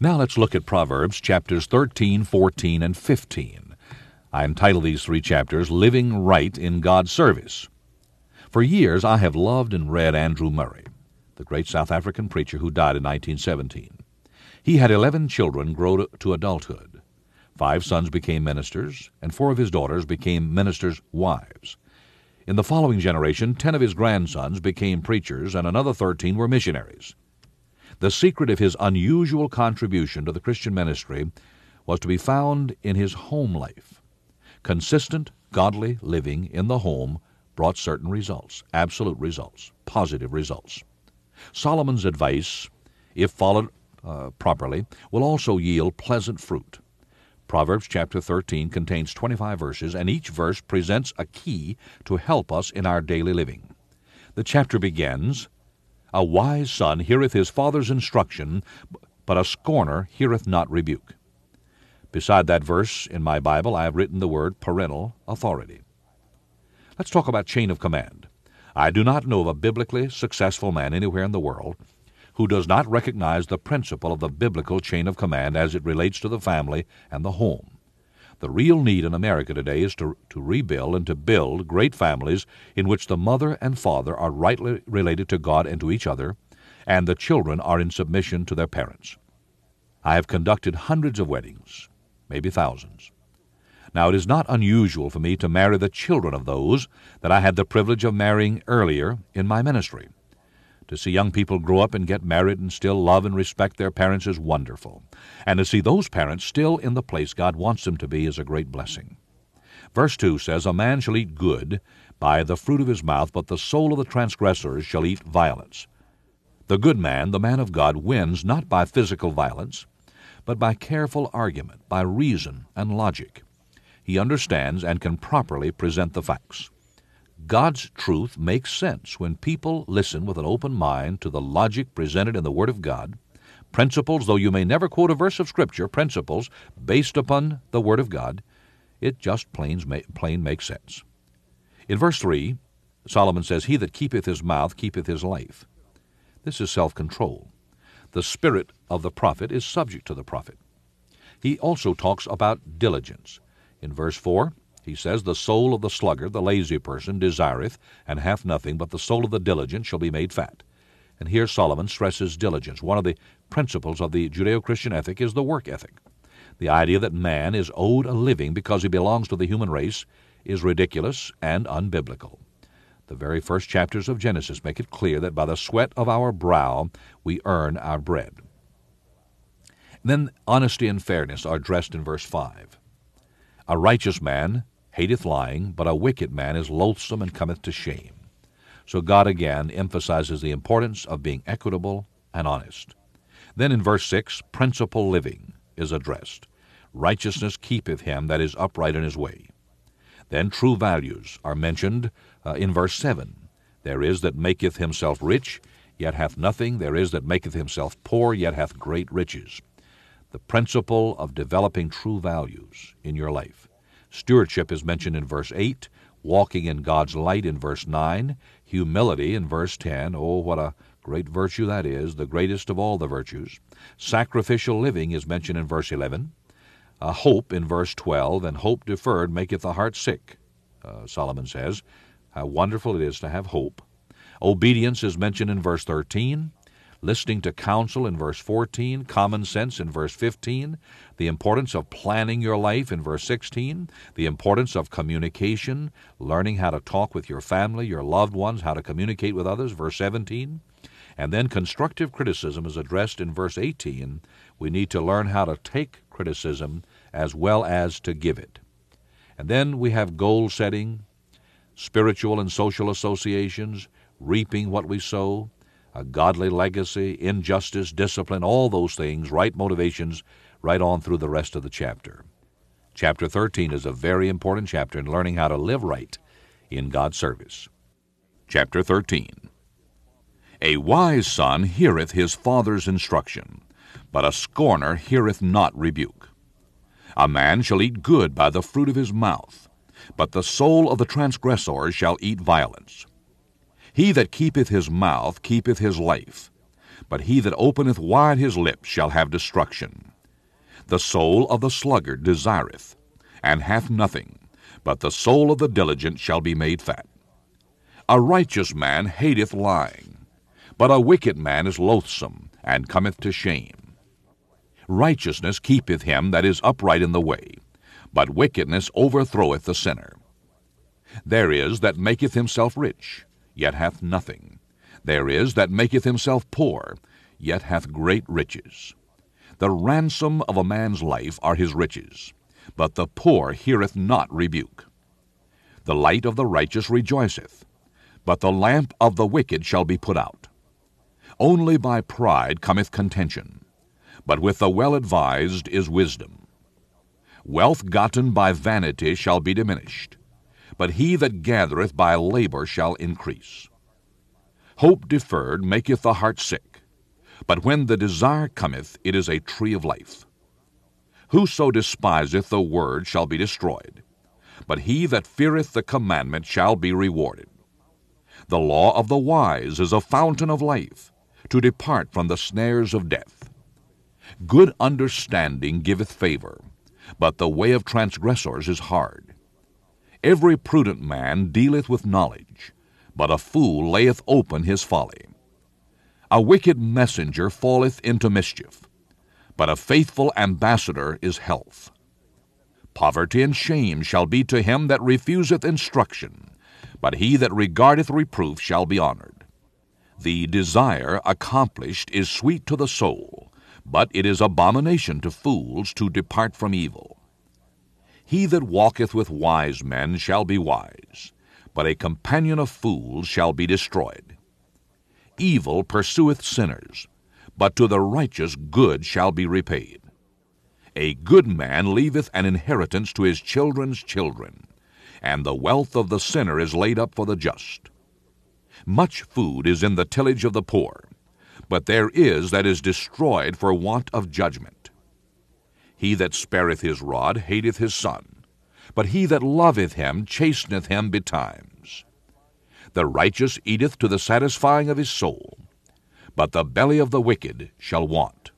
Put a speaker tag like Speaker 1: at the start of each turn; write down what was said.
Speaker 1: Now let's look at Proverbs chapters 13, 14, and 15. I entitle these three chapters Living Right in God's Service. For years I have loved and read Andrew Murray, the great South African preacher who died in 1917. He had 11 children grow to adulthood. Five sons became ministers, and four of his daughters became ministers' wives. In the following generation, 10 of his grandsons became preachers, and another 13 were missionaries. The secret of his unusual contribution to the Christian ministry was to be found in his home life. Consistent, godly living in the home brought certain results, absolute results, positive results. Solomon's advice, if followed uh, properly, will also yield pleasant fruit. Proverbs chapter 13 contains 25 verses, and each verse presents a key to help us in our daily living. The chapter begins a wise son heareth his father's instruction, but a scorner heareth not rebuke. Beside that verse in my Bible, I have written the word parental authority. Let's talk about chain of command. I do not know of a biblically successful man anywhere in the world who does not recognize the principle of the biblical chain of command as it relates to the family and the home. The real need in America today is to, to rebuild and to build great families in which the mother and father are rightly related to God and to each other, and the children are in submission to their parents. I have conducted hundreds of weddings, maybe thousands. Now, it is not unusual for me to marry the children of those that I had the privilege of marrying earlier in my ministry. To see young people grow up and get married and still love and respect their parents is wonderful. And to see those parents still in the place God wants them to be is a great blessing. Verse 2 says, A man shall eat good by the fruit of his mouth, but the soul of the transgressors shall eat violence. The good man, the man of God, wins not by physical violence, but by careful argument, by reason and logic. He understands and can properly present the facts. God's truth makes sense when people listen with an open mind to the logic presented in the Word of God, principles, though you may never quote a verse of Scripture, principles based upon the Word of God, it just plain, plain makes sense. In verse 3, Solomon says, He that keepeth his mouth keepeth his life. This is self control. The spirit of the prophet is subject to the prophet. He also talks about diligence. In verse 4, he says, The soul of the sluggard, the lazy person, desireth, and hath nothing, but the soul of the diligent shall be made fat. And here Solomon stresses diligence. One of the principles of the Judeo Christian ethic is the work ethic. The idea that man is owed a living because he belongs to the human race is ridiculous and unbiblical. The very first chapters of Genesis make it clear that by the sweat of our brow we earn our bread. Then honesty and fairness are addressed in verse 5. A righteous man hateth lying, but a wicked man is loathsome and cometh to shame. So God again emphasizes the importance of being equitable and honest. Then in verse 6, principle living is addressed. Righteousness keepeth him that is upright in his way. Then true values are mentioned uh, in verse 7. There is that maketh himself rich, yet hath nothing. There is that maketh himself poor, yet hath great riches. The principle of developing true values in your life Stewardship is mentioned in verse 8, walking in God's light in verse 9, humility in verse 10. Oh, what a great virtue that is, the greatest of all the virtues. Sacrificial living is mentioned in verse 11. A hope in verse 12, and hope deferred maketh the heart sick, uh, Solomon says. How wonderful it is to have hope. Obedience is mentioned in verse 13 listening to counsel in verse 14, common sense in verse 15, the importance of planning your life in verse 16, the importance of communication, learning how to talk with your family, your loved ones, how to communicate with others, verse 17. And then constructive criticism is addressed in verse 18. We need to learn how to take criticism as well as to give it. And then we have goal setting, spiritual and social associations, reaping what we sow, a godly legacy, injustice, discipline, all those things, right motivations, right on through the rest of the chapter. Chapter 13 is a very important chapter in learning how to live right in God's service. Chapter 13 A wise son heareth his father's instruction, but a scorner heareth not rebuke. A man shall eat good by the fruit of his mouth, but the soul of the transgressor shall eat violence. He that keepeth his mouth keepeth his life, but he that openeth wide his lips shall have destruction. The soul of the sluggard desireth, and hath nothing, but the soul of the diligent shall be made fat. A righteous man hateth lying, but a wicked man is loathsome, and cometh to shame. Righteousness keepeth him that is upright in the way, but wickedness overthroweth the sinner. There is that maketh himself rich, yet hath nothing. There is that maketh himself poor, yet hath great riches. The ransom of a man's life are his riches, but the poor heareth not rebuke. The light of the righteous rejoiceth, but the lamp of the wicked shall be put out. Only by pride cometh contention, but with the well advised is wisdom. Wealth gotten by vanity shall be diminished, but he that gathereth by labor shall increase. Hope deferred maketh the heart sick, but when the desire cometh, it is a tree of life. Whoso despiseth the word shall be destroyed, but he that feareth the commandment shall be rewarded. The law of the wise is a fountain of life, to depart from the snares of death. Good understanding giveth favor, but the way of transgressors is hard. Every prudent man dealeth with knowledge, but a fool layeth open his folly. A wicked messenger falleth into mischief, but a faithful ambassador is health. Poverty and shame shall be to him that refuseth instruction, but he that regardeth reproof shall be honored. The desire accomplished is sweet to the soul, but it is abomination to fools to depart from evil. He that walketh with wise men shall be wise, but a companion of fools shall be destroyed. Evil pursueth sinners, but to the righteous good shall be repaid. A good man leaveth an inheritance to his children's children, and the wealth of the sinner is laid up for the just. Much food is in the tillage of the poor, but there is that is destroyed for want of judgment. He that spareth his rod hateth his son, but he that loveth him chasteneth him betimes. The righteous eateth to the satisfying of his soul, but the belly of the wicked shall want.